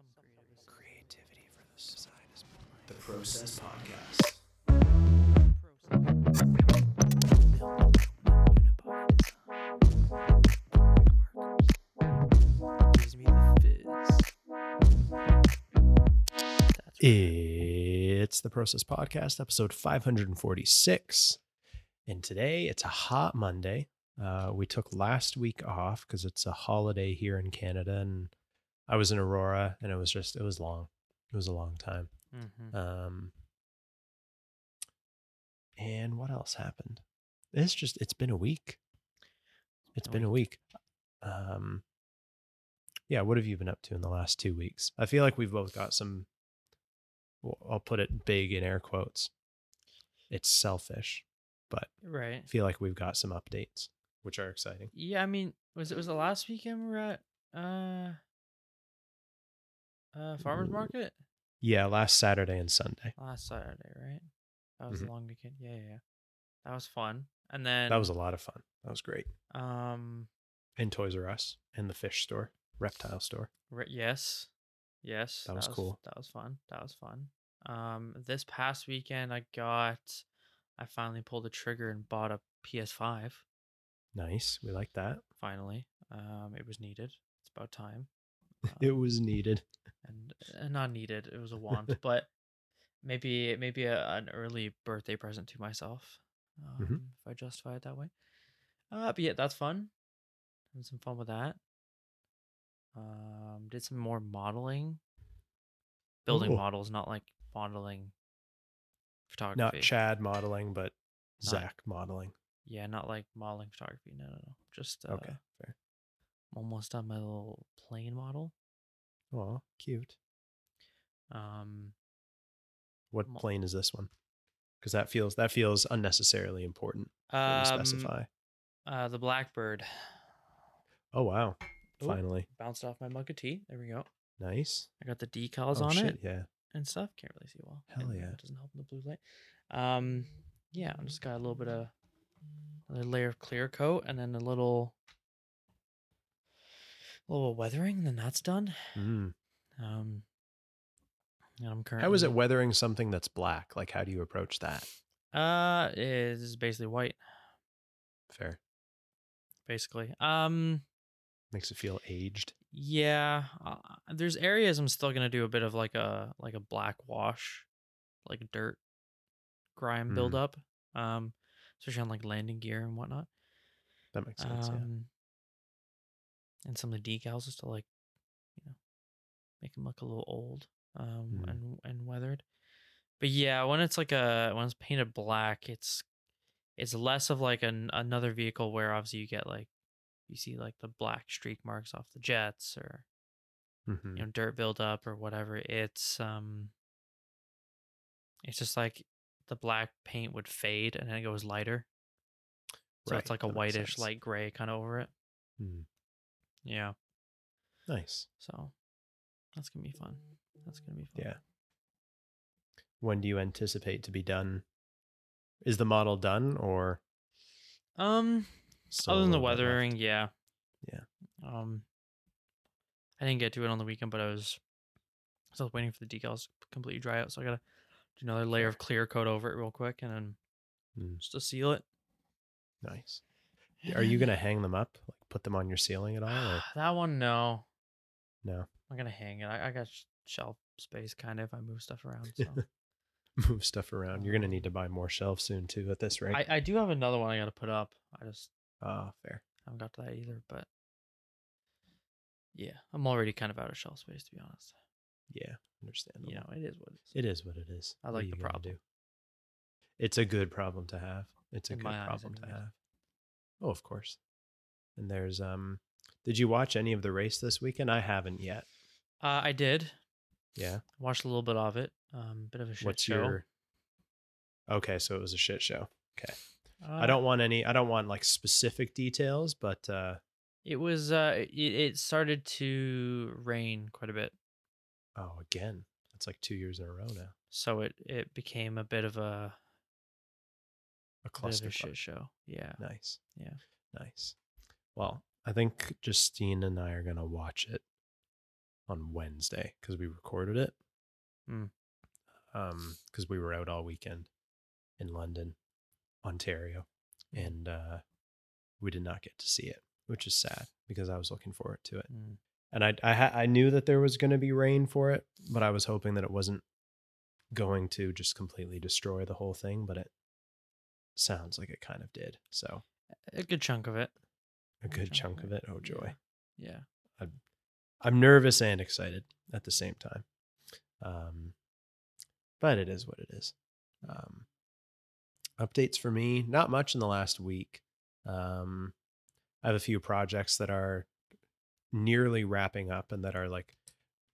Some creative Creativity for the side is the Process Podcast. Gives me the fizz. That's right. It's the Process Podcast, episode 546. And today it's a hot Monday. Uh, we took last week off because it's a holiday here in Canada. And I was in Aurora and it was just, it was long. It was a long time. Mhm. Um, and what else happened? It's just, it's been a week. It's been a week. Um, yeah, what have you been up to in the last two weeks? I feel like we've both got some. well, I'll put it big in air quotes. It's selfish, but Right. I feel like we've got some updates, which are exciting. Yeah, I mean, was it was the last weekend we were at uh uh farmers market Yeah, last Saturday and Sunday. last Saturday, right? That was Mhm. the long weekend. Yeah, yeah, yeah. That was fun. And then That was a lot of fun. That was great. um In Toys R Us, in the fish store, reptile store. Re- yes, yes, That was cool. That was fun. That was fun. Um, this past weekend, I got, I finally pulled the trigger and bought a PS5. Nice. We like that. Finally, um, it was needed. It's about time. It Um, was needed. and uh, not needed. It was a want, but maybe maybe a, an early birthday present to myself. Um, Mhm. If I justify it that way. Uh, but yeah, that's fun. Had some fun with that. Um, did some more modeling, building Ooh. models, not like modeling photography. Not Chad modeling, but Not- Zak modeling. Yeah, not like modeling photography. No, no, no. Just uh, Okay, fair. I'm almost done my little plane model. Oh, cute. Um, What plane is this one? Because that feels that feels unnecessarily important. um, specify. uh, the Blackbird Oh wow! Ooh. Finally, bounced off my mug of tea. There we go. nice. I got the decals oh, on shit, it Yeah. and stuff. Can't really see well. Hell yeah. It doesn't help in the blue light. Um, yeah, I just got a little bit of a layer of clear coat and then a little, a little weathering, and then that's done. Mm. Um, and I'm currently. How is it weathering something that's black? Like, how do you approach that? Uh, it is basically white, Fair. basically. Um, Makes it feel aged. yeah. Uh, there's areas I'm still gonna do a bit of like a like a black wash, like dirt, grime Mm. buildup. Um, especially on like landing gear and whatnot. That makes sense. yeah. Um, and some of the decals just to like, you know, make them look a little old, um, Mm. and and weathered. But yeah, when it's like a when it's painted black, it's it's less of like an another vehicle where obviously you get like you see like the black streak marks off the jets or Mhm. you know dirt buildup or whatever. It's um, it's just like the black paint would fade and then it goes lighter. So Right, it's like a that whitish, light gray kind of over it. Mm. Yeah. Nice. So that's gonna be fun. That's gonna be fun. Yeah. When do you anticipate to be done? Is the model done or Um. still other than the bit left? weathering, yeah. Yeah. Um. I didn't get to it on the weekend, but I was still waiting for the decals to completely dry out. So I gotta do another layer of clear coat over it real quick, and then Mm. just to seal it. Nice. Are you gonna hang them up? Like put them on your ceiling at all? Or that one? No, no? I'm gonna hang it. I, I got shelf space kind of if I move stuff around. So Move stuff around. You're gonna need to buy more shelves soon too. At this rate. I, I do have another one I gotta put up. I just Ah, fair. I haven't got to that either. But yeah, I'm already kind of out of shelf space to be honest. Yeah, understandable. You know, it is what it is. It is what it is. I like the problem. It's a good problem to have. It's a In good my eyes, problem to have. Oh, of course. And there's um did you watch any of the race this weekend? I haven't yet. Uh, I did. Yeah. Watched a little bit of it. Um, bit of a shit show. What's show. your Okay, so it was a shit show. Uh, I don't want any I don't want like specific details, but uh It was. Uh, it, it started to rain quite a bit, oh again. That's like two years in a row now. so it it became a bit of a, A cluster a shit show. Yeah. Nice. Yeah. Nice. Well, I think Justine and I are gonna watch it on Wednesday because we recorded it. Mm. Um, because we were out all weekend in London, Ontario, and uh, we did not get to see it, which is sad because I was looking forward to it. Mm. And I I, ha- I knew that there was going to be rain for it, but I was hoping that it wasn't going to just completely destroy the whole thing. But it sounds like it kind of did. So A good chunk of it. a good chunk of it. Oh joy! Yeah. I'm nervous and excited at the same time. Um, but it is what it is. Um, updates for me, not much in the last week. Um, I have a few projects that are nearly wrapping up and that are like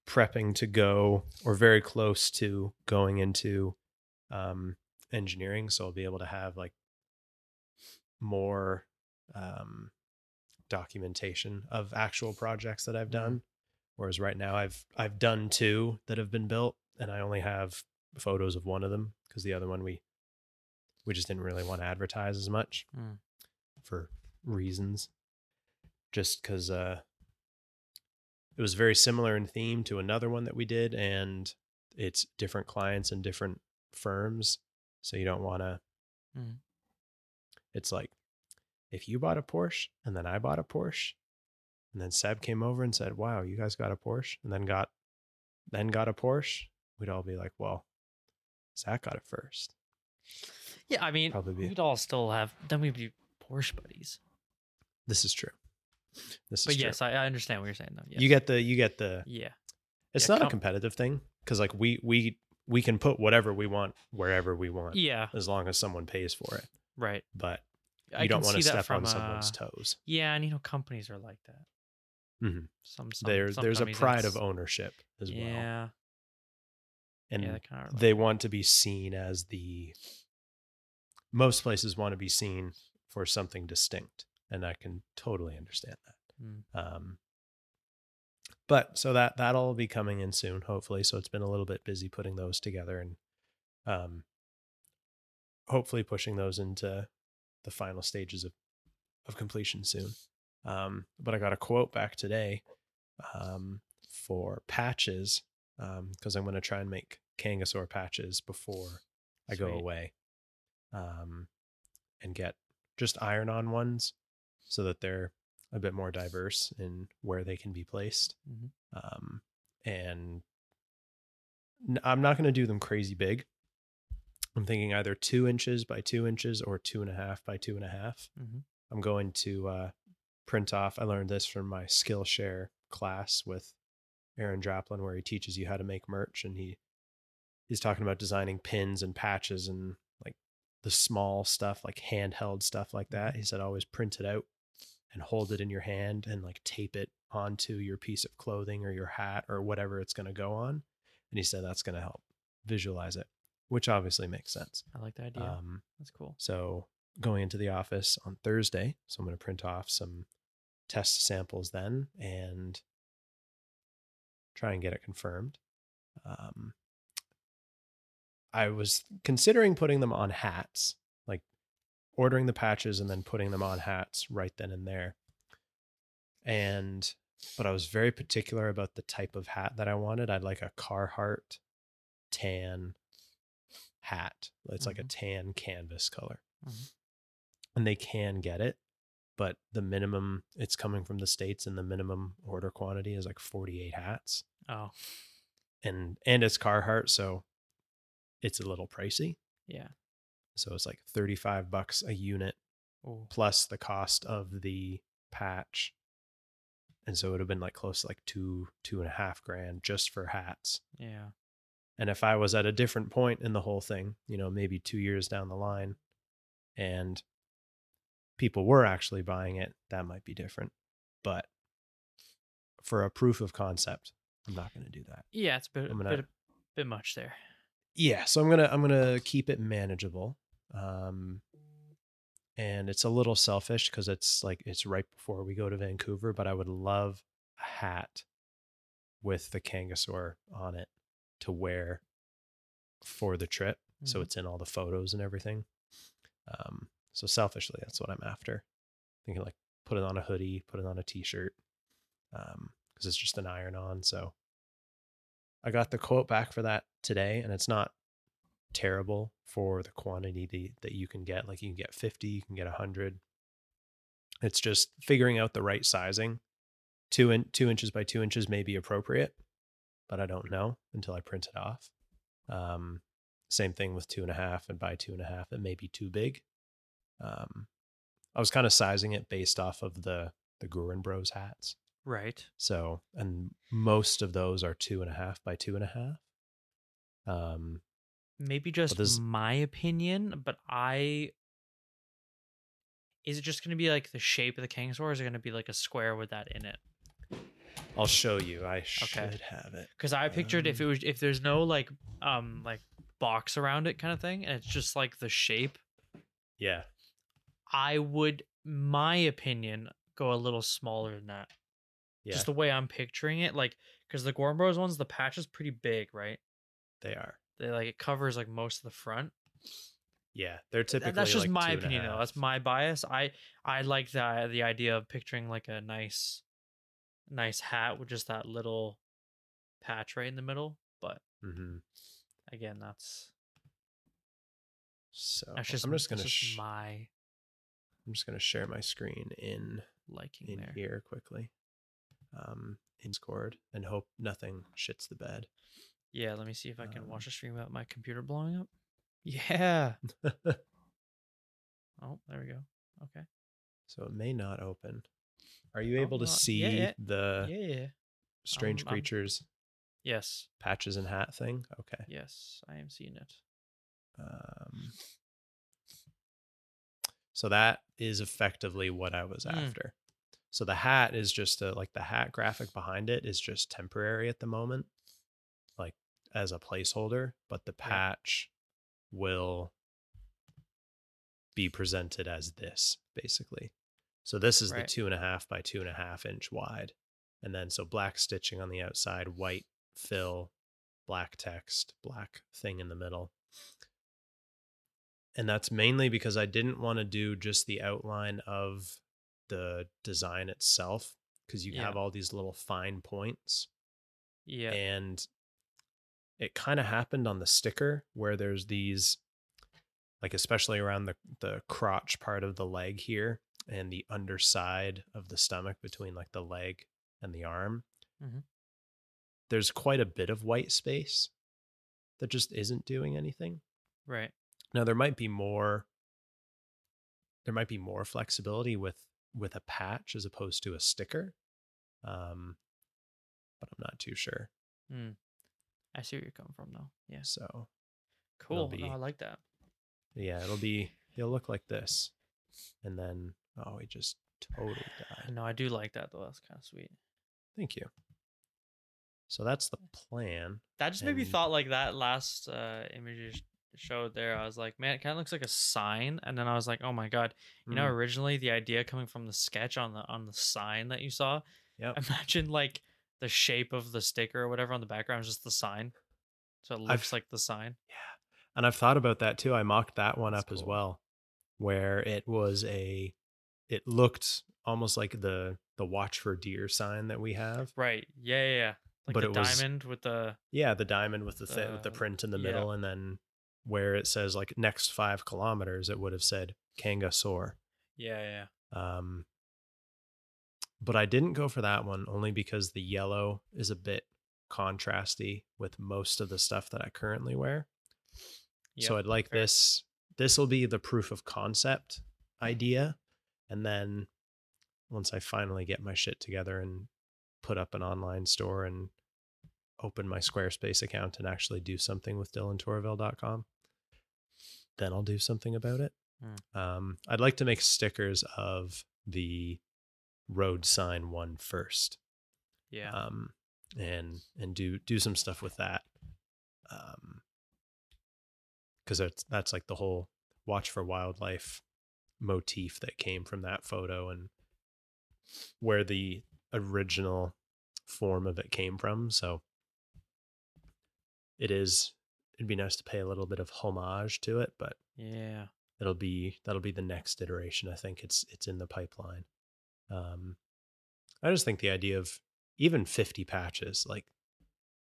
prepping to go or very close to going into um, engineering. So I'll be able to have like more um, documentation of actual projects that I've done. Whereas right now I've I've done two that have been built and I only have photos of one of them because the other one we we just didn't really want to advertise as much Mm. for reasons. Just because uh, it was very similar in theme to another one that we did, and it's different clients and different firms, so you don't want to. Mm. It's like if you bought a Porsche and then I bought a Porsche, and then Seb came over and said, "Wow, you guys got a Porsche," and then got then got a Porsche, we'd all be like, "Well, Zak got it first. Yeah, I mean, Probably be- we'd all still have. Then we'd be Porsche buddies. This is true. This is true. But true. yes, I, I understand what you're saying, though. Yes. You get the you get the Yeah. It's Yeah, not a competitive thing because like we we we can put whatever we want wherever we want Yeah. as long as someone pays for it. Right. But I you don't want to step from, on someone's uh, toes. Yeah, and you know, companies are like that. Mhm. Some, some There some there's a pride of ownership as well, Yeah. and yeah, kind of. they want to be seen as the. Most places want to be seen for something distinct, and I can totally understand that. Mm. Um, but so that that'll be coming in soon, hopefully. So it's been a little bit busy putting those together and um, hopefully pushing those into the final stages of of completion soon. Um, but I got a quote back today um, for patches um, because I'm going to try and make Kangasaur patches before I go away um, and get just iron on ones so that they're a bit more diverse in where they can be placed. Mhm. Um, and I'm not going to do them crazy big. I'm thinking either two inches by two inches or two and a half by two and a half. Mhm. I'm going to uh, print off. I learned this from my Skillshare class with Aaron Draplin, where he teaches you how to make merch, and he he's talking about designing pins and patches and like the small stuff, like handheld stuff like that. He said always print it out and hold it in your hand and like tape it onto your piece of clothing or your hat or whatever it's going to go on. And he said that's going to help visualize it, which obviously makes sense. I like the idea. Um, That's cool. so going into the office on Thursday, so I'm going to print off some test samples then and try and get it confirmed. Um, I was considering putting them on hats, ordering the patches and then putting them on hats right then and there. And but I was very particular about the type of hat that I wanted. I'd like a Carhartt tan hat. It's like a tan canvas color. Mhm. And they can get it, but the minimum it's coming from the states and the minimum order quantity is like 48 hats. Oh, And and it's Carhartt, so it's a little pricey. yeah. So it's like 35 bucks a unit Oh, plus the cost of the patch. And so it would have been like close to like two, two and a half grand just for hats. yeah. And if I was at a different point in the whole thing, you know, maybe two years down the line, and people were actually buying it, that might be different. But for a proof of concept, I'm not going to do that. Yeah, it's a bit, I'm a gonna- bit, bit much there. Yeah, so I'm gonna I'm gonna keep it manageable. Um, and it's a little selfish because it's like it's right before we go to Vancouver, but I would love a hat with the Kangasaur on it to wear for the trip. So Mhm. it's in all the photos and everything. Um, so selfishly, that's what I'm after. Thinking like put it on a hoodie, put it on a t-shirt. Um, because it's just an iron on. So I got the quote back for that today, and it's not terrible for the quantity the, that you can get. Like you can get 50, you can get 100. It's just figuring out the right sizing. Two in, two inches by two inches may be appropriate, but I don't know until I print it off. Um, same thing with two and a half and by two and a half, it may be too big. Um, I was kind of sizing it based off of the the Gruen Bros hats. Right. So, and most of those are two and a half by two and a half. Um, Maybe just this- my opinion, but I is it just going to be like the shape of the Kangasaur, or is it going to be like a square with that in it? I'll show you. I should have it. Because I pictured if it Um, was if there's no like um like box around it kind of thing, and it's just like the shape, Yeah. I would, my opinion, go a little smaller than that. Yeah. Just the way I'm picturing it, like because the Gorm Bros ones, the patch is pretty big, right? they are. They like it covers like most of the front. Yeah. They're typically that's just like my two and a opinion though that's my bias i i like the the idea of picturing like a nice nice hat with just that little patch right in the middle but Mhm. again that's So that's just I'm just gonna sh- my I'm just gonna share my screen in liking in there here quickly. Um, in Discord and hope nothing shits the bed. Yeah let me see if i can Um, watch a stream without my computer blowing up yeah oh there we go okay so it may not open. Are you Oh, able to well, see yeah, yeah. the yeah strange I'm- I'm- creatures yes patches and hat thing? Okay. yes i am seeing it Um, so that is effectively what I was Mm. after. So the hat is just a, like the hat graphic behind it is just temporary at the moment, as a placeholder, but the patch will be presented as this basically. So this is Right. the two and a half by two and a half inch wide. And then so black stitching on the outside, white fill, black text, black thing in the middle and that's mainly because I didn't want to do just the outline of the design itself because you Yeah. have all these little fine points yeah and it kind of happened on the sticker where there's these like especially around the the crotch part of the leg here and the underside of the stomach between like the leg and the arm Mhm. there's quite a bit of white space that just isn't doing anything right now there might be more there might be more flexibility with with a patch as opposed to a sticker. Um but I'm not too sure. Hmm. I see where you're coming from though yeah So cool be- no, i like that yeah, it'll be it'll look like this. And then oh we just totally died. no i do like that though that's kind of sweet Thank you. So that's the plan. That just made me thought like that last uh image you showed there. I was like, man, it kind of looks like a sign. And then I was like, oh my god, you know, Mm, originally the idea coming from the sketch on the on the sign that you saw. Yep. Imagine like the shape of the sticker or whatever on the background is just the sign, so it I've- looks like the sign. Yeah. And I've thought about that too. I mocked that one That's up as well, where it was a, it looked almost like the the watch for deer sign that we have. Right? Yeah, yeah. yeah. Like But the it was- diamond with the Yeah, the diamond with the th- with the print in the yeah. middle, and then where it says like next five kilometers, it would have said Kangasaur. yeah, yeah. Um, but I didn't go for that one only because the yellow is a bit contrasty with most of the stuff that I currently wear. so I'd like fair. this. This will be the proof of concept idea, and then once I finally get my shit together and put up an online store and open my Squarespace account and actually do something with DylanTorraville.com, then I'll do something about it. Hmm. Um, I'd like to make stickers of the road sign one first yeah. um, and and do do some stuff with that, um, because that's that's like the whole watch for wildlife motif that came from that photo and where the original form of it came from. So it is. It'd be nice to pay a little bit of homage to it, but yeah. it'll be that'll be the next iteration. I think it's it's in the pipeline. Um, I just think the idea of even 50 patches, like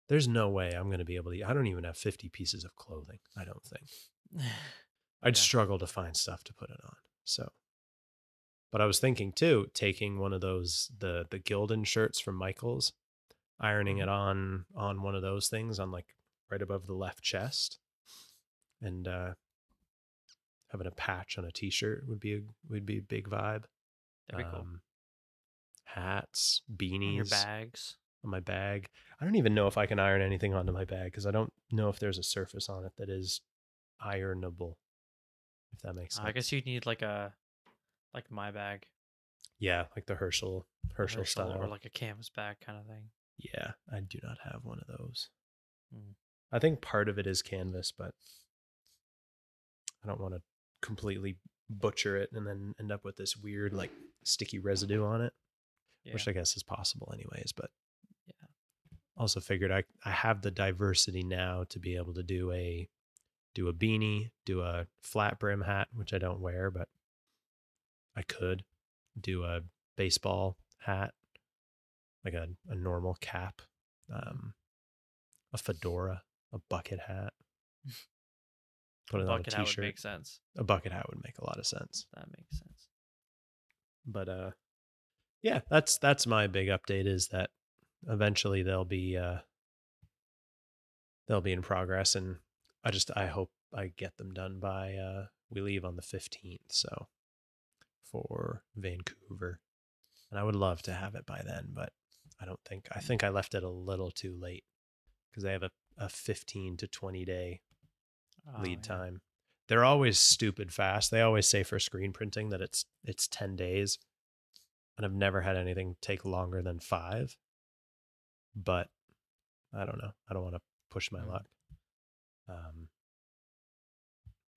there's no way I'm going to be able to. I don't even have 50 pieces of clothing. I don't think. I'd Yeah. struggle to find stuff to put it on. So, but I was thinking too, taking one of those the the Gildan shirts from Michaels, ironing it on on one of those things on like right above the left chest, and uh having a patch on a t-shirt would be a would be a big vibe. That'd be cool. Hats, On beanies, your bags. on my bag. I don't even know if I can iron anything onto my bag because I don't know if there's a surface on it that is ironable. If that makes sense. I guess you'd need like a like my bag, Yeah, like the Herschel Herschel, Herschel, style. or like a canvas bag kind of thing. yeah, I do not have one of those. Hmm. I think part of it is canvas, but I don't want to completely butcher it and then end up with this weird like sticky residue on it, Yeah. which I guess is possible anyways, but Yeah. Also figured I I have the diversity now to be able to do a do a beanie, do a flat brim hat, which I don't wear, but I could do a baseball hat, like a, a normal cap, um, a fedora, a bucket hat. Put it on a bucket hat would make sense. a bucket hat would make a lot of sense. That makes sense. But uh yeah, that's that's my big update is that eventually they'll be uh they'll be in progress and I just I hope I get them done by uh we leave on the 15th, so for Vancouver. And I would love to have it by then, but I don't think I think I left it a little too late because they have a, a 15 to 20 day Oh, lead yeah. time. They're always stupid fast. They always say for screen printing that it's it's 10 days. And I've never had anything take longer than 5. But I don't know. I don't want to push my Mm. luck. Um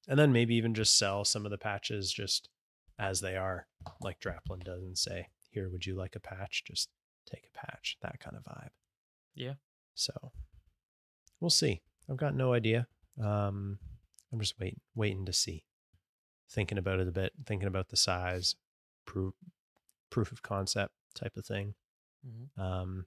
and then maybe even just sell some of the patches just as they are, like Draplin does and say, "Here, would you like a patch? Just take a patch." That kind of vibe. Yeah. So we'll see. I've got no idea. Um, I'm just waiting, waiting to see. Thinking about it a bit, thinking about the size, proof, proof of concept type of thing. Mhm. Um,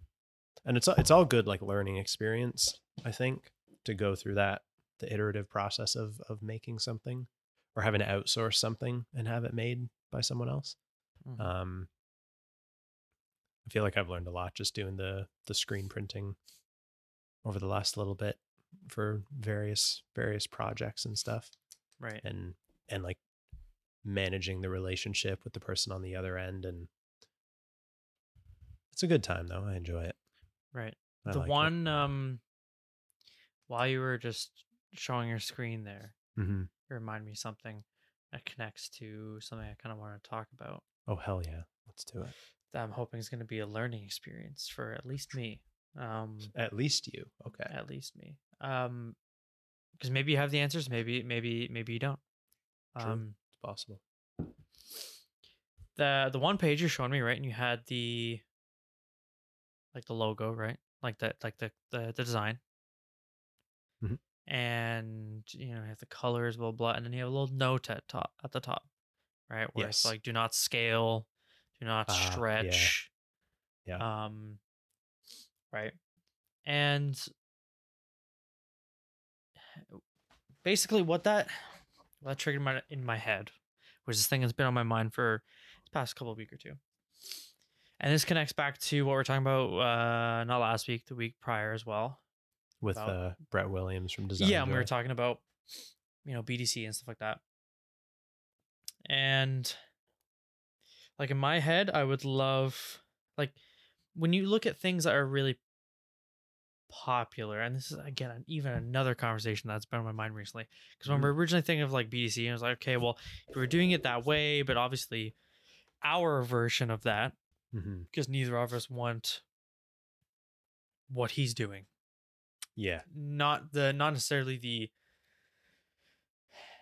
and it's it's all good like learning experience. I think to go through that the iterative process of of making something or having to outsource something and have it made by someone else. Mhm. Um, I feel like I've learned a lot just doing the the screen printing over the last little bit for various various projects and stuff right. and and like managing the relationship with the person on the other end and it's a good time though. I enjoy it. Right. I the like it. one um while you were just showing your screen there, Mhm. it reminded me something that connects to something I kind of want to talk about Oh hell yeah. Let's do it. that I'm hoping is going to be a learning experience for at least me. Um At least you. Okay. at least me. Um because maybe you have the answers, maybe maybe maybe you don't. True. Um possible. the the one page you're showing me, right? And you had the like the logo, right? Like that like the the, the design. Mhm. And you know, you have the colors, blah blah, and then you have a little note at top at the top, right? Where it's like do not scale, do not yeah. stretch. Yeah. Um right. And basically what that that triggered my in my head was this thing that's been on my mind for the past couple of week or two. And this connects back to what we are talking about uh not last week, the week prior as well. With about- uh, Brett Williams from Design. yeah, and we were talking about you know BDC and stuff like that. And like in my head, I would love like when you look at things that are really popular, and this is again even another conversation that's been on my mind recently. Because when Mhm. we're originally thinking of like BDC, I was like, okay, well, if we're doing it that way, but obviously our version of that, Mhm. because neither of us want what he's doing Yeah. not the not necessarily the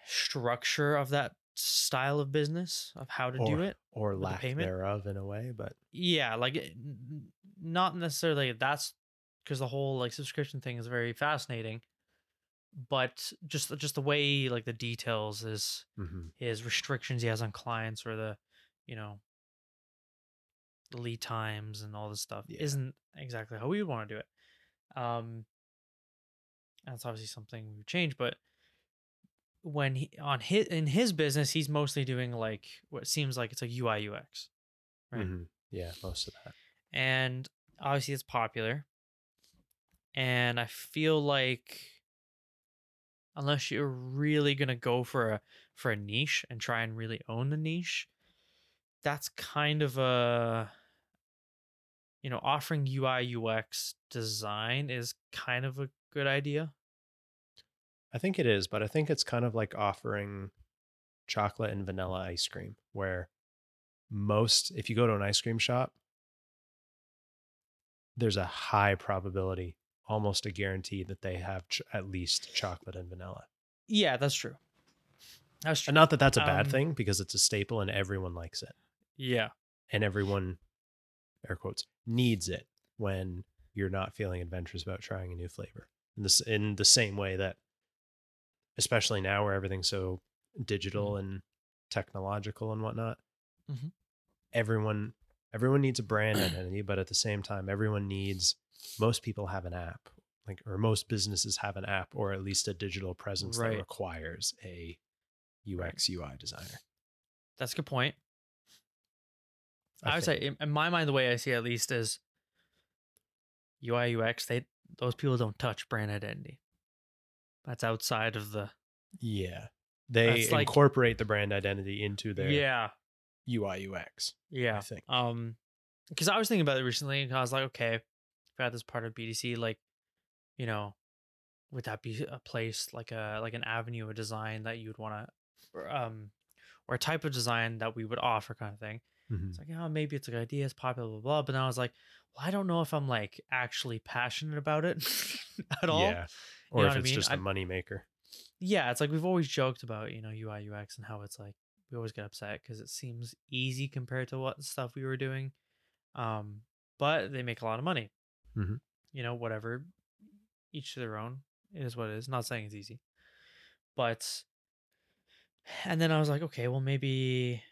structure of that style of business of how to do it Or the lack payment? thereof in a way, but yeah like it- n- n- not necessarily that's because the whole like subscription thing is very fascinating but just just the way like the details is mhm. his restrictions he has on clients or the you know the lead times and all this stuff Yeah. isn't exactly how we would want to do it um That's obviously something we would change, but when he on his in his business, he's mostly doing like what seems like it's like UI UX. Right. Mhm. Yeah, most of that. and obviously it's popular and i feel like unless you're really to go for a for a niche and try and really own the niche that's kind of a you know offering ui ux design is kind of a good idea. I think it is, but I think it's kind of like offering chocolate and vanilla ice cream, where most, if you go to an ice cream shop, there's a high probability, almost a guarantee, that they have ch- at least chocolate and vanilla. yeah that's true that's true And not that that's a bad Um, thing because it's a staple and everyone likes it. yeah And everyone, air quotes, needs it when you're not feeling adventurous about trying a new flavor. In this, in the same way that, especially now where everything's so digital and technological and whatnot, Mhm. everyone everyone needs a brand identity, but at the same time, everyone needs. Most people have an app, like or most businesses have an app or at least a digital presence Right. that requires a UX UI designer. that's a good point I, would say, in, in my mind, the way I see it at least is UI UX. They those people don't touch brand identity. That's outside of the Yeah. They That's like- incorporate the brand identity into their yeah UI UX. yeah. I think. Um, because I was thinking about it recently, and I was like, okay, if I had this part of BDC, like, you know, would that be a place like a like an avenue of design that you would want to, um, or a type of design that we would offer, kind of thing. Mhm. It's like, oh, maybe it's a good idea, it's popular, blah, blah, blah. But then I was like, well, I don't know if I'm like actually passionate about it at all. Yeah. Or know if what I it's mean? just a I- money maker. Yeah, it's like we've always joked about, you know, UI, UX and how it's like we always get upset because it seems easy compared to what stuff we were doing. Um, but they make a lot of money. Mhm. You know, whatever, each to their own. It is what it is. Not saying it's easy. But, and then I was like, okay, well, maybe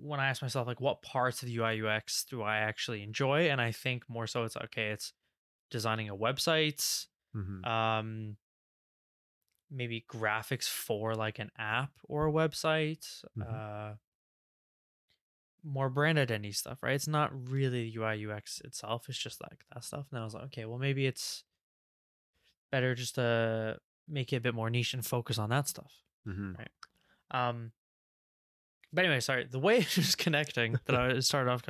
when I asked myself, like, what parts of the UI UX do I actually enjoy? And I think more so it's okay, it's designing a website, Mhm. um, maybe graphics for like an app or a website, Mhm. uh, more brand identity stuff, right? It's not really UI UX itself, it's just like that stuff. And I was like, okay, well, maybe it's better just to make it a bit more niche and focus on that stuff. Mhm. Um, but anyway, sorry. The way it was connecting that I started off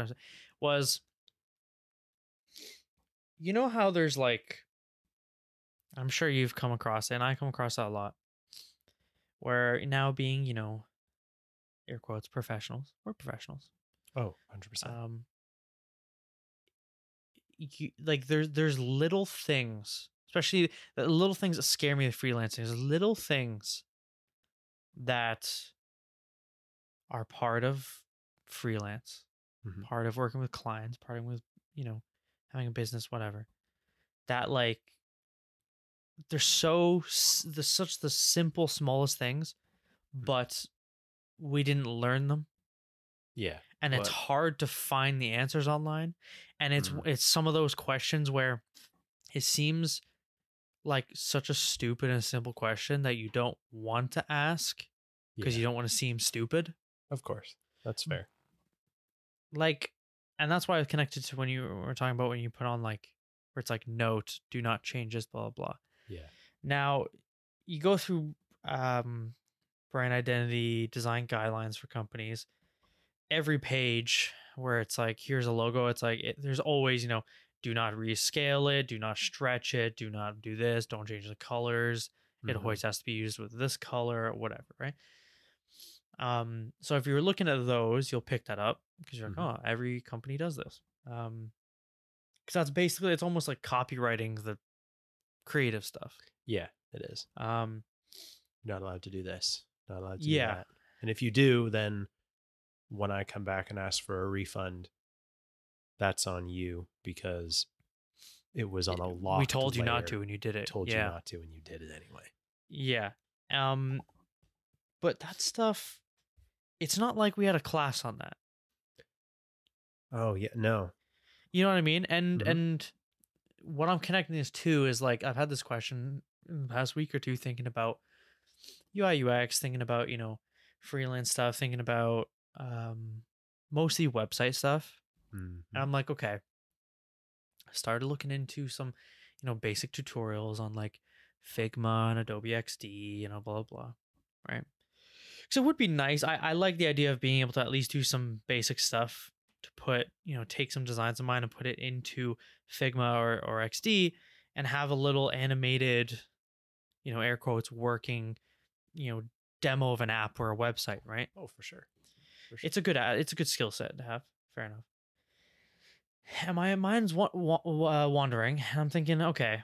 was, you know how there's like, I'm sure you've come across it, and I come across that a lot, where now being you know, air quotes professionals, we're professionals. Oh, 100%. Um, you, like there's there's little things, especially the little things that scare me with freelancing. There's little things that are part of freelance, Mhm. part of working with clients, part of with you know having a business, whatever. That like they're so the such the simple smallest things, but we didn't learn them yeah. And it's hard to find the answers online and it's Mhm. it's some of those questions where it seems like such a stupid and simple question that you don't want to ask because yeah. you don't want to seem stupid Of course. That's Mm. fair. like and that's why I connected to when you were talking about when you put on like where it's like note do not change this blah blah blah Yeah. Now, you go through um, brand identity design guidelines for companies. Every page where it's like, here's a logo, it's like, it, there's always, you know, do not rescale it, do not stretch it, do not do this, don't change the colors. It Mhm. always has to be used with this color or whatever, right? Um, so if you're looking at those, you'll pick that up because you're like, Mhm. oh, every company does this. Um, because that's basically it's almost like copywriting the creative stuff. Yeah, it is. Um, You're not allowed to do this. Not allowed to Yeah. do that. And if you do, then when I come back and ask for a refund, that's on you because it was on a locked we told you not to and you did it. Told yeah. you not to and you did it anyway. Yeah. Um but that stuff it's not like we had a class on that. Oh yeah, no. You know what I mean? And Mhm. and what I'm connecting this to is like I've had this question in the past week or two thinking about UI UX, thinking about, you know, freelance stuff, thinking about um mostly website stuff. Mhm. And I'm like, okay. I started looking into some, you know, basic tutorials on like Figma and Adobe XD, you know, blah, blah, blah. Right. So it would be nice. I, I like the idea of being able to at least do some basic stuff to put, you know, take some designs of mine and put it into Figma or, or XD and have a little animated, you know, air quotes working, you know, demo of an app or a website, right? Oh, for sure. Sure. it's a good it's a good skill set to have. Fair enough. And my mind's wa- wa- uh, wandering, and I'm thinking, okay.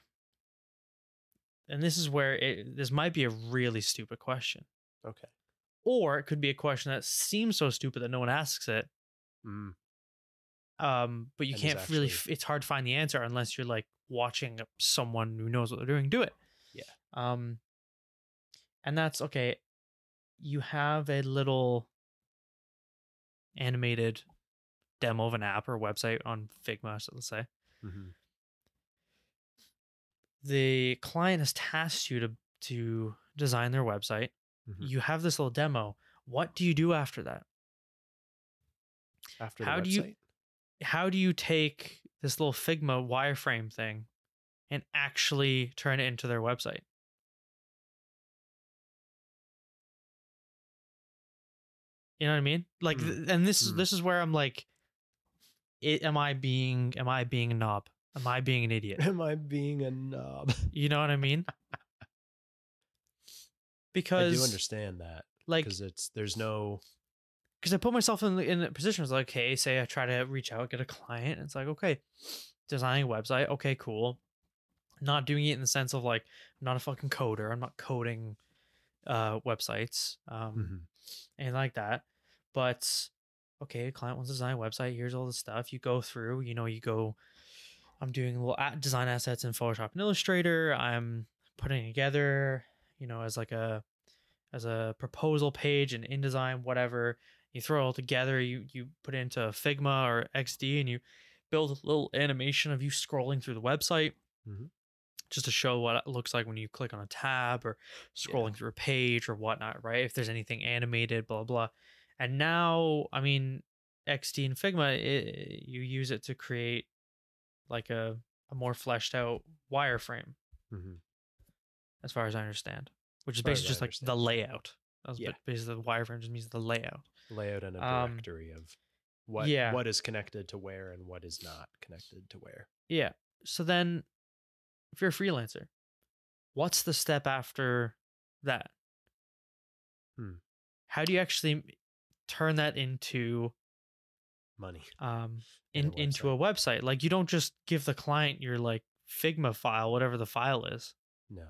And this is where it this might be a really stupid question, okay. or it could be a question that seems so stupid that no one asks it. Mm. Um, but you And can't really. actually- f- It's hard to find the answer unless you're like watching someone who knows what they're doing do it. Yeah. Um. And that's okay. You have a little animated demo of an app or website on Figma, so let's say. hmm The client has tasked you to to design their website. Mhm. You have this little demo. What do you do after that? After the How website, do you- How do you take this little Figma wireframe thing and actually turn it into their website? You know what I mean? Like, Mm. th- and this is Mm. this is where I'm like, it, am I being am I being a knob? Am I being an idiot? am I being a knob? You know what I mean? Because I do understand that like because it's there's no because I put myself in the, in a position. It's like, okay, say I try to reach out, get a client. It's like, okay, designing a website. Okay, cool. Not doing it in the sense of like, I'm not a fucking coder. I'm not coding uh websites, um, Mhm. And like that. But okay, client wants to design a website. Here's all the stuff you go through. You know, you go. I'm doing little design assets in Photoshop and Illustrator. I'm putting together, you know, as like a as a proposal page and InDesign, whatever. You throw it all together. You you put it into Figma or XD, and you build a little animation of you scrolling through the website, Mhm. Just to show what it looks like when you click on a tab or scrolling through a page or whatnot. Right? If there's anything animated, blah blah. And now, I mean, XD and Figma, it, you use it to create like a a more fleshed out wireframe, Mhm. as far as I understand, which is basically just like the layout. That's Yeah. basically the wireframe just means the layout. layout and a Um, directory of what yeah. what is connected to where and what is not connected to where. Yeah. So then, if you're a freelancer, what's the step after that? Hmm. How do you actually turn that into Money. um In a into a website? Like you don't just give the client your like Figma file, whatever the file is, No.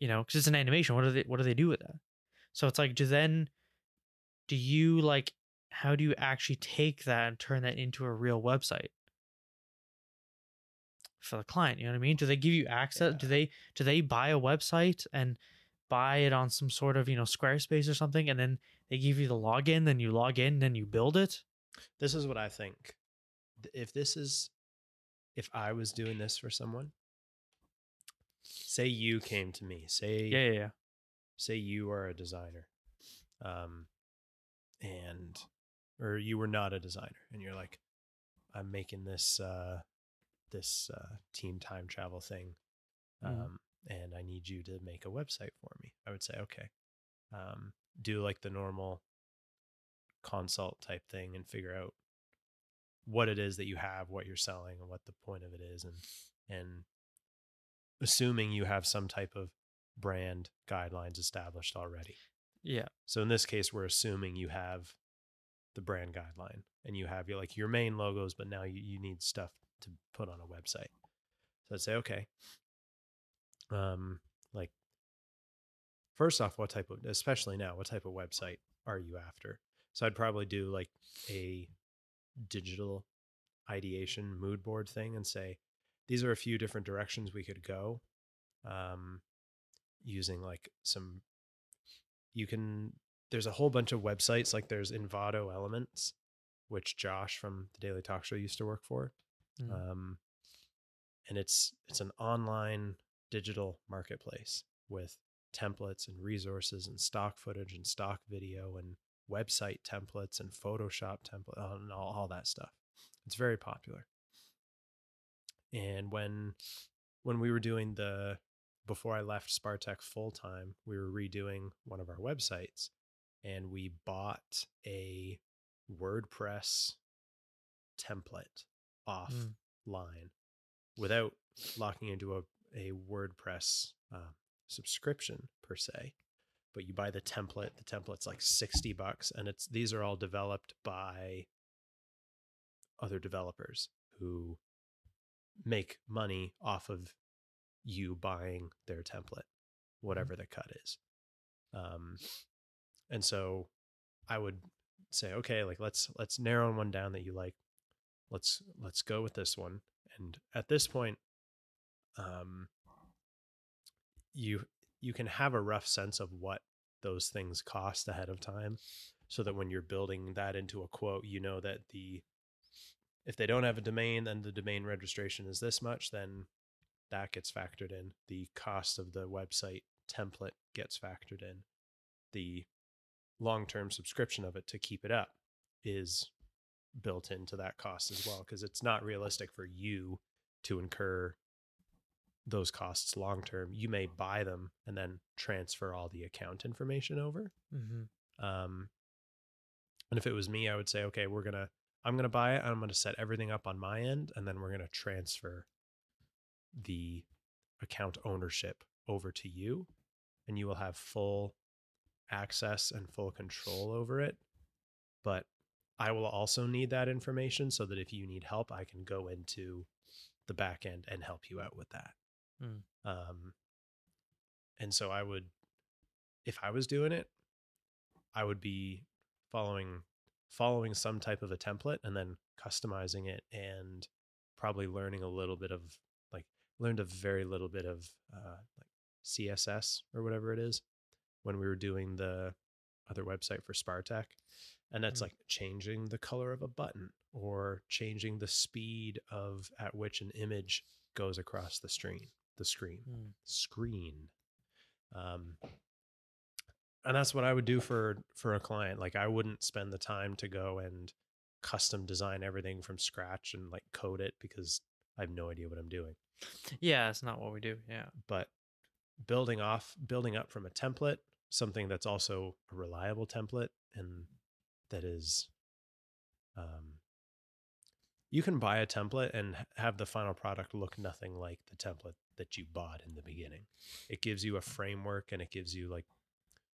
you know, because it's an animation. What do they What do they do with that? So it's like, do then, do you like? How do you actually take that and turn that into a real website? For the client. You know what I mean? Do they give you access? Do they do they buy a website and buy it on some sort of you know Squarespace or something, and then they give you the login, then you log in, then you build it? This is what I think. If this is if I was doing this for someone, say you came to me, say Yeah, yeah, yeah. say you are a designer um and or you were not a designer and you're like i'm making this uh this uh team time travel thing um Mhm. and i need you to make a website for me i would say okay um do like the normal consult type thing and figure out what it is that you have what you're selling and what the point of it is and and assuming you have some type of brand guidelines established already. Yeah. So in this case, we're assuming you have the brand guideline and you have your like your main logos, but now you, you need stuff to put on a website. So I'd say, okay. Um, like first off, what type of especially now, what type of website are you after? So I'd probably do like a digital ideation mood board thing and say, these are a few different directions we could go. Um, using like some you can there's a whole bunch of websites like there's Envato Elements, which Josh from the Daily Talk Show used to work for. Mm. Um, and it's it's an online digital marketplace with templates and resources and stock footage and stock video and website templates and Photoshop template and all, all that stuff. It's very popular. And when when we were doing the before I left Spartech full time, we were redoing one of our websites and we bought a WordPress template offline Mm. without locking into a, a WordPress uh, subscription per se. But you buy the template. The template's like 60 bucks and it's these are all developed by other developers who make money off of you buying their template, whatever the cut is. Um, and so I would say, okay, like let's let's narrow one down that you like. Let's let's go with this one. And at this point, um, you you can have a rough sense of what those things cost ahead of time, so that when you're building that into a quote, you know that the if they don't have a domain, then the domain registration is this much, then that gets factored in. The cost of the website template gets factored in. The long term subscription of it to keep it up is built into that cost as well, because it's not realistic for you to incur those costs long term. You may buy them and then transfer all the account information over. Mm-hmm. Um, and if it was me, I would say, okay, we're gonna, I'm gonna buy it. I'm gonna set everything up on my end, and then we're gonna transfer the account ownership over to you, and you will have full access and full control over it. But I will also need that information so that if you need help, I can go into the back end and help you out with that. Mm. Um, and so I would, if I was doing it, I would be following following some type of a template and then customizing it and probably learning a little bit of like learned a very little bit of uh, like CSS or whatever it is when we were doing the other website for Spartech. And that's Mm. like changing the color of a button or changing the speed of at which an image goes across the screen, the screen, Mm. screen. Um, and that's what I would do for for a client. Like I wouldn't spend the time to go and custom design everything from scratch and like code it because I have no idea what I'm doing. Yeah, it's not what we do. Yeah. But building off, building up from a template, something that's also a reliable template and that is um you can buy a template and have the final product look nothing like the template that you bought in the beginning. It gives you a framework and it gives you like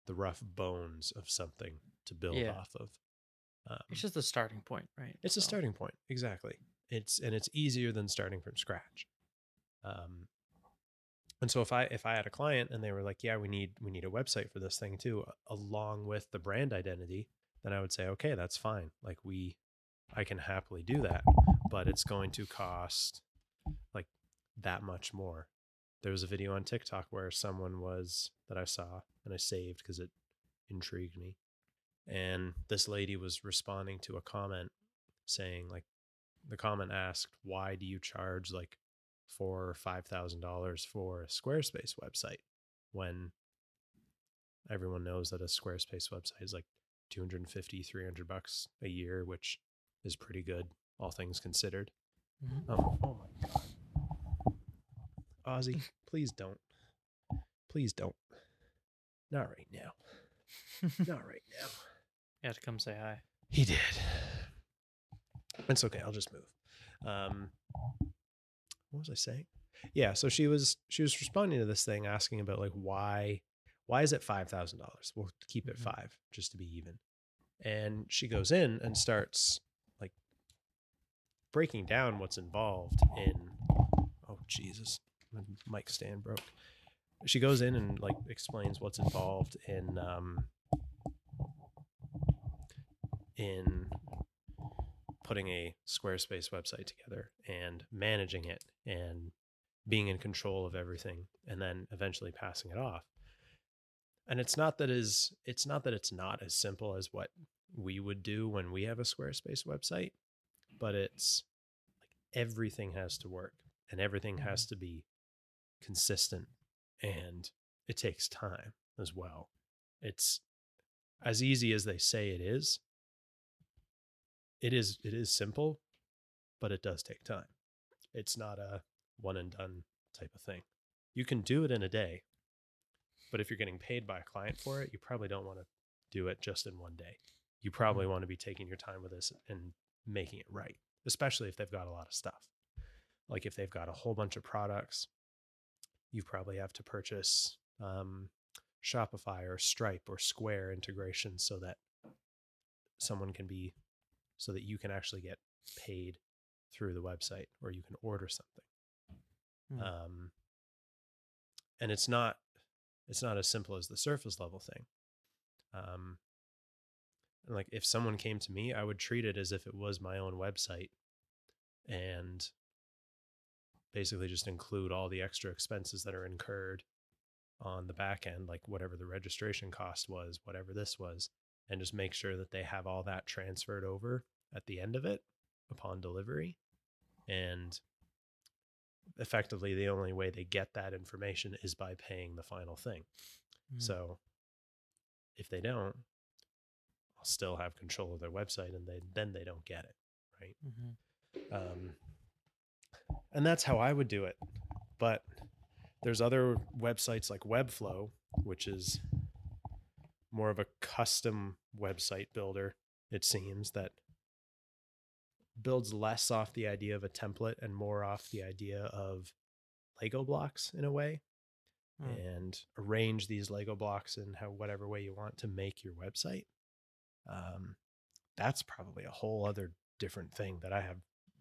the rough bones of something to build Yeah. off of. Um, It's just the starting point, right? it's a starting point, exactly. It's and it's easier than starting from scratch. Um, and so if I if I had a client and they were like, yeah, we need we need a website for this thing too, along with the brand identity, then I would say, okay, that's fine. Like we, I can happily do that, but it's going to cost like that much more. There was a video on TikTok where someone was that I saw and I saved because it intrigued me. And this lady was responding to a comment saying like the comment asked, why do you charge like four or five thousand dollars for a Squarespace website when everyone knows that a Squarespace website is like 250, 300 bucks a year, which is pretty good, all things considered. Mhm. Oh, oh my god. Ozzy, please don't. Please don't. Not right now. Not right now. You have to come say hi. He did. It's okay. I'll just move. Um, what was I saying? Yeah. So she was she was responding to this thing, asking about like why why is it five thousand dollars? We'll keep it Mhm. five just to be even. And she goes in and starts like breaking down what's involved in. Oh Jesus, my mic stand broke. She goes in and like explains what's involved in um, in putting a Squarespace website together and managing it and being in control of everything and then eventually passing it off. And it's not that is it's not that it's not as simple as what we would do when we have a Squarespace website, but it's like everything has to work. and everything mm-hmm. has to be consistent and it takes time as well. It's as easy as they say it is. It is it is simple, but it does take time. It's not a one and done type of thing. You can do it in a day, but if you're getting paid by a client for it, you probably don't want to do it just in one day. You probably want to be taking your time with this and making it right, especially if they've got a lot of stuff. Like if they've got a whole bunch of products, you probably have to purchase um, Shopify or Stripe or Square integration so that someone can be, so that you can actually get paid through the website or you can order something. Hmm. Um, and it's not, it's not as simple as the surface level thing. Um, like if someone came to me, I would treat it as if it was my own website and basically just include all the extra expenses that are incurred on the back end, like whatever the registration cost was, whatever this was, and just make sure that they have all that transferred over at the end of it upon delivery. And effectively, the only way they get that information is by paying the final thing. Mm. So if they don't, I'll still have control of their website and they, then they don't get it. Right. Mhm. Um, and that's how I would do it. But there's other websites like Webflow, which is more of a custom website builder, it seems, that builds less off the idea of a template and more off the idea of Lego blocks in a way Hmm. and arrange these Lego blocks in how whatever way you want to make your website. Um, that's probably a whole other different thing that I have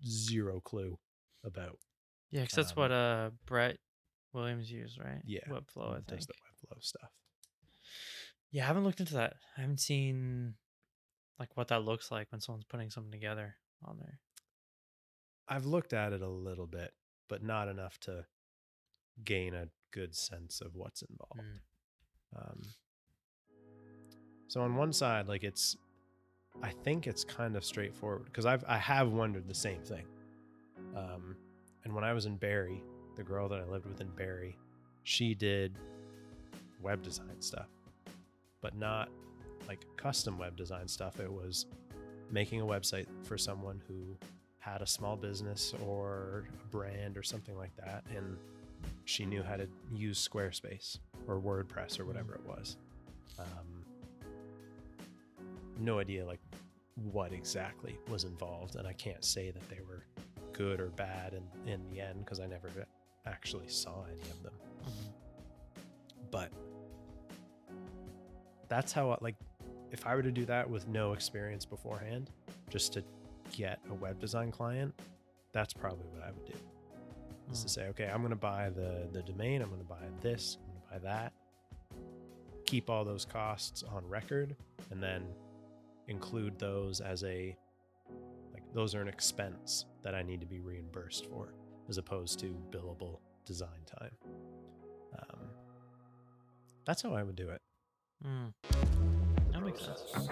zero clue about. Yeah, because that's Um, what uh Brett Williams used, right? Yeah, Webflow, I who does the Webflow stuff. Yeah, I haven't looked into that. I haven't seen like what that looks like when someone's putting something together on there. I've looked at it a little bit, but not enough to gain a good sense of what's involved. Mm. Um, so on one side, like it's, I think it's kind of straightforward because I've I have wondered the same thing. Um, and when I was in Barrie, the girl that I lived with in Barrie, she did web design stuff, but not like custom web design stuff. It was making a website for someone who had a small business or a brand or something like that, and she knew how to use Squarespace or WordPress or whatever it was. Um, no idea like what exactly was involved, and I can't say that they were good or bad in, in the end because I never actually saw any of them. Mhm. But that's how I, like if I were to do that with no experience beforehand, just to get a web design client, that's probably what I would do is to Mm. say, okay, I'm going to buy the the domain, I'm going to buy this, I'm going to buy that. Keep all those costs on record, and then include those as a like those are an expense that I need to be reimbursed for, as opposed to billable design time. Um, that's how I would do it. Mm makes sense.